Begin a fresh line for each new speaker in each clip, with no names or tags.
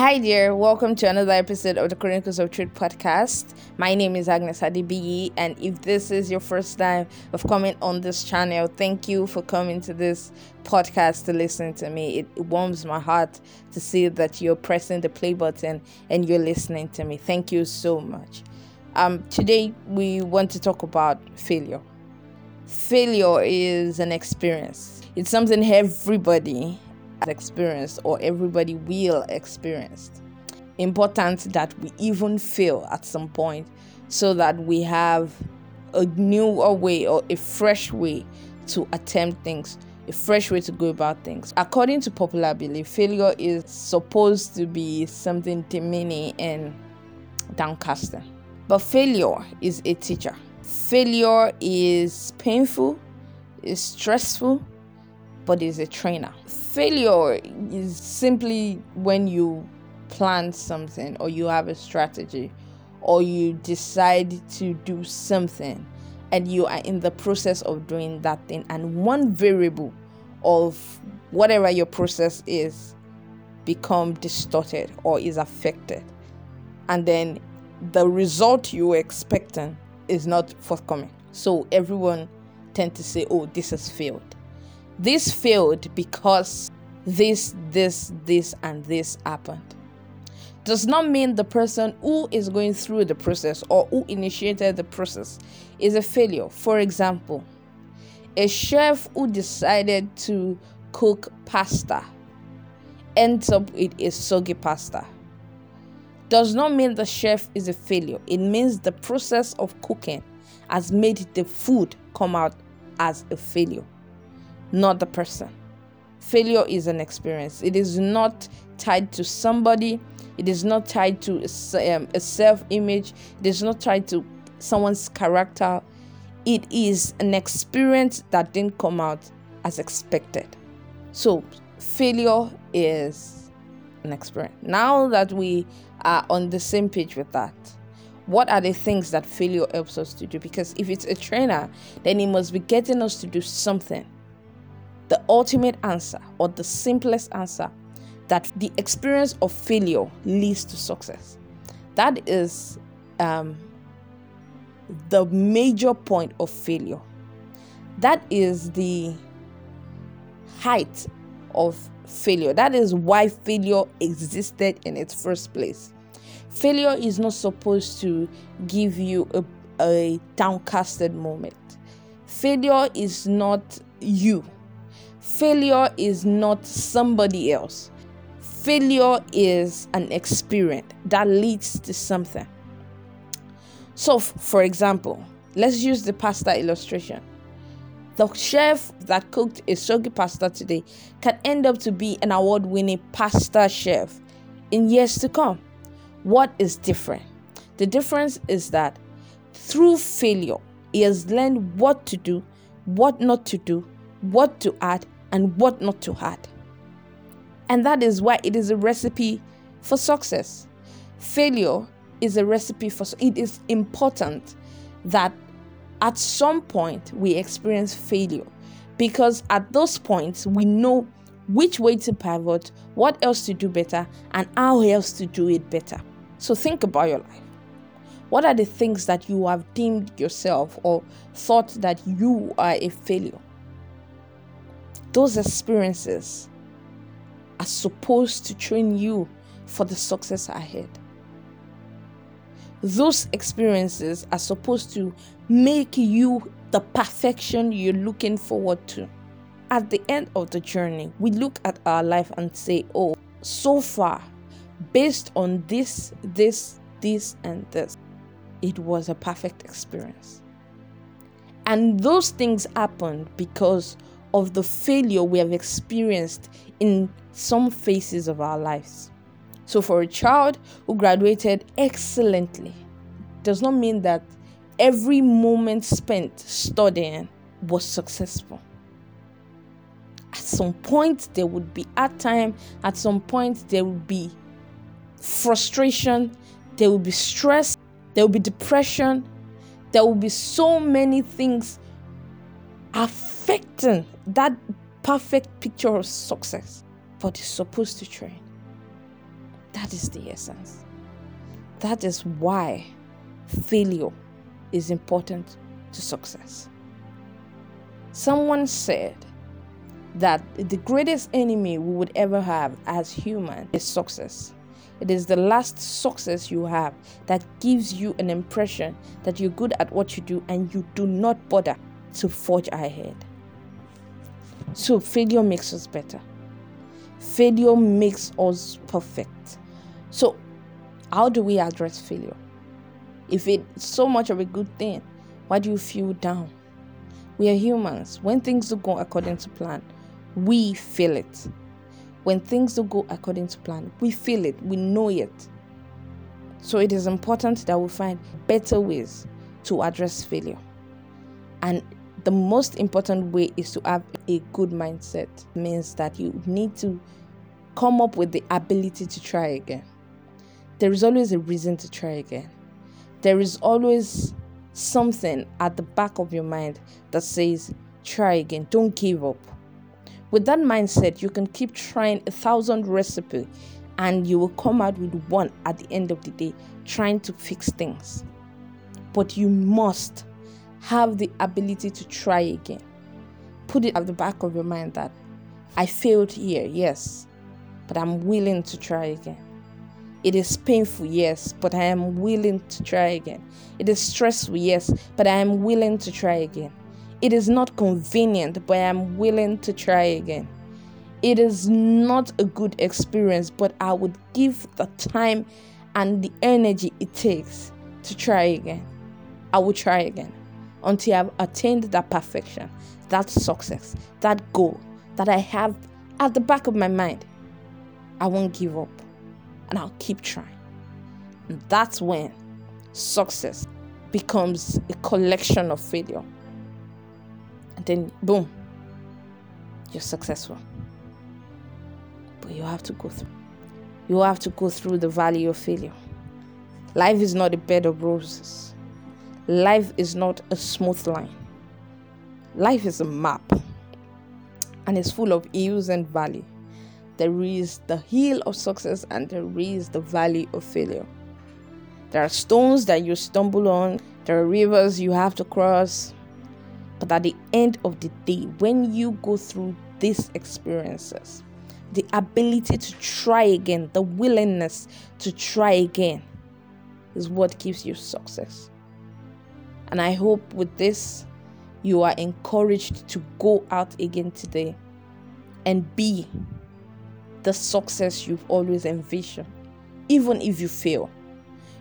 Hi there, welcome to another episode of the Chronicles of Truth podcast. My name is Agnes Adibiyi, and if this is your first time of coming on this channel, thank you for coming to this podcast to listen to me. It warms my heart to see that you're pressing the play button and you're listening to me. Thank you so much. Um, today we want to talk about failure. Failure is an experience. It's something everybody experienced or everybody will experience. Important that we even fail at some point so that we have a newer way or a fresh way to attempt things, a fresh way to go about things. According to popular belief, failure is supposed to be something demeaning and downcasting. But failure is a teacher. Failure is painful, is stressful, but is a trainer. Failure is simply when you plan something or you have a strategy or you decide to do something and you are in the process of doing that thing. And one variable of whatever your process is become distorted or is affected. And then the result you were expecting is not forthcoming. So everyone tend to say oh this has failed this failed because this, this, this, and this happened. Does not mean the person who is going through the process or who initiated the process is a failure. For example, a chef who decided to cook pasta ends up with a soggy pasta. Does not mean the chef is a failure. It means the process of cooking has made the food come out as a failure not the person. Failure is an experience, it is not tied to somebody, it is not tied to um, a self image, it is not tied to someone's character. It is an experience that didn't come out as expected. So, failure is an experience. Now that we are on the same page with that, what are the things that failure helps us to do? Because if it's a trainer, then it must be getting us to do something the ultimate answer or the simplest answer that the experience of failure leads to success. That is um, the major point of failure. That is the height of failure. That is why failure existed in its first place. Failure is not supposed to give you a, a downcasted moment. Failure is not you Failure is not somebody else. Failure is an experience that leads to something. So, f- for example, let's use the pasta illustration. The chef that cooked a soggy pasta today can end up to be an award winning pasta chef in years to come. What is different? The difference is that through failure, he has learned what to do, what not to do, what to add, and what not to add. And that is why it is a recipe for success. Failure is a recipe for it is important that at some point we experience failure because at those points we know which way to pivot, what else to do better, and how else to do it better. So think about your life. What are the things that you have deemed yourself or thought that you are a failure? Those experiences are supposed to train you for the success ahead. Those experiences are supposed to make you the perfection you're looking forward to. At the end of the journey, we look at our life and say, oh, so far, based on this, this, this, and this, it was a perfect experience. And those things happened because of the failure we have experienced in some phases of our lives. So, for a child who graduated excellently, does not mean that every moment spent studying was successful. At some point, there would be hard time. At some point, there would be frustration. There will be stress. There will be depression. There will be so many things affecting that perfect picture of success, but it's supposed to train. That is the essence. That is why failure is important to success. Someone said that the greatest enemy we would ever have as human is success. It is the last success you have that gives you an impression that you're good at what you do and you do not bother to forge ahead. So, failure makes us better. Failure makes us perfect. So, how do we address failure? If it's so much of a good thing, why do you feel down? We are humans. When things don't go according to plan, we feel it. When things don't go according to plan, we feel it, we know it. So it is important that we find better ways to address failure. And the most important way is to have a good mindset. It means that you need to come up with the ability to try again. There is always a reason to try again. There is always something at the back of your mind that says, try again, don't give up. With that mindset, you can keep trying a thousand recipes and you will come out with one at the end of the day, trying to fix things. But you must have the ability to try again. Put it at the back of your mind that I failed here, yes, but I'm willing to try again. It is painful, yes, but I am willing to try again. It is stressful, yes, but I am willing to try again. It is not convenient, but I am willing to try again. It is not a good experience, but I would give the time and the energy it takes to try again. I will try again until I've attained that perfection, that success, that goal that I have at the back of my mind. I won't give up and I'll keep trying. And that's when success becomes a collection of failure. And then, boom, you're successful. But you have to go through. You have to go through the valley of failure. Life is not a bed of roses. Life is not a smooth line. Life is a map and it's full of hills and valleys there is the hill of success and there is the valley of failure. There are stones that you stumble on, there are rivers you have to cross. But at the end of the day, when you go through these experiences, the ability to try again, the willingness to try again is what gives you success. And I hope with this, you are encouraged to go out again today and be the success you've always envisioned. Even if you fail,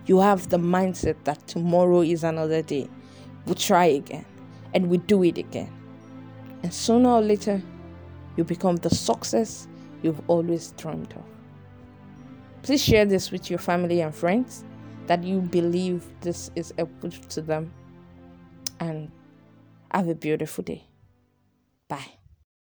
you have the mindset that tomorrow is another day. We'll try again and we do it again. And sooner or later, you become the success you've always dreamed of. Please share this with your family and friends that you believe this is helpful to them. And have a beautiful day. Bye.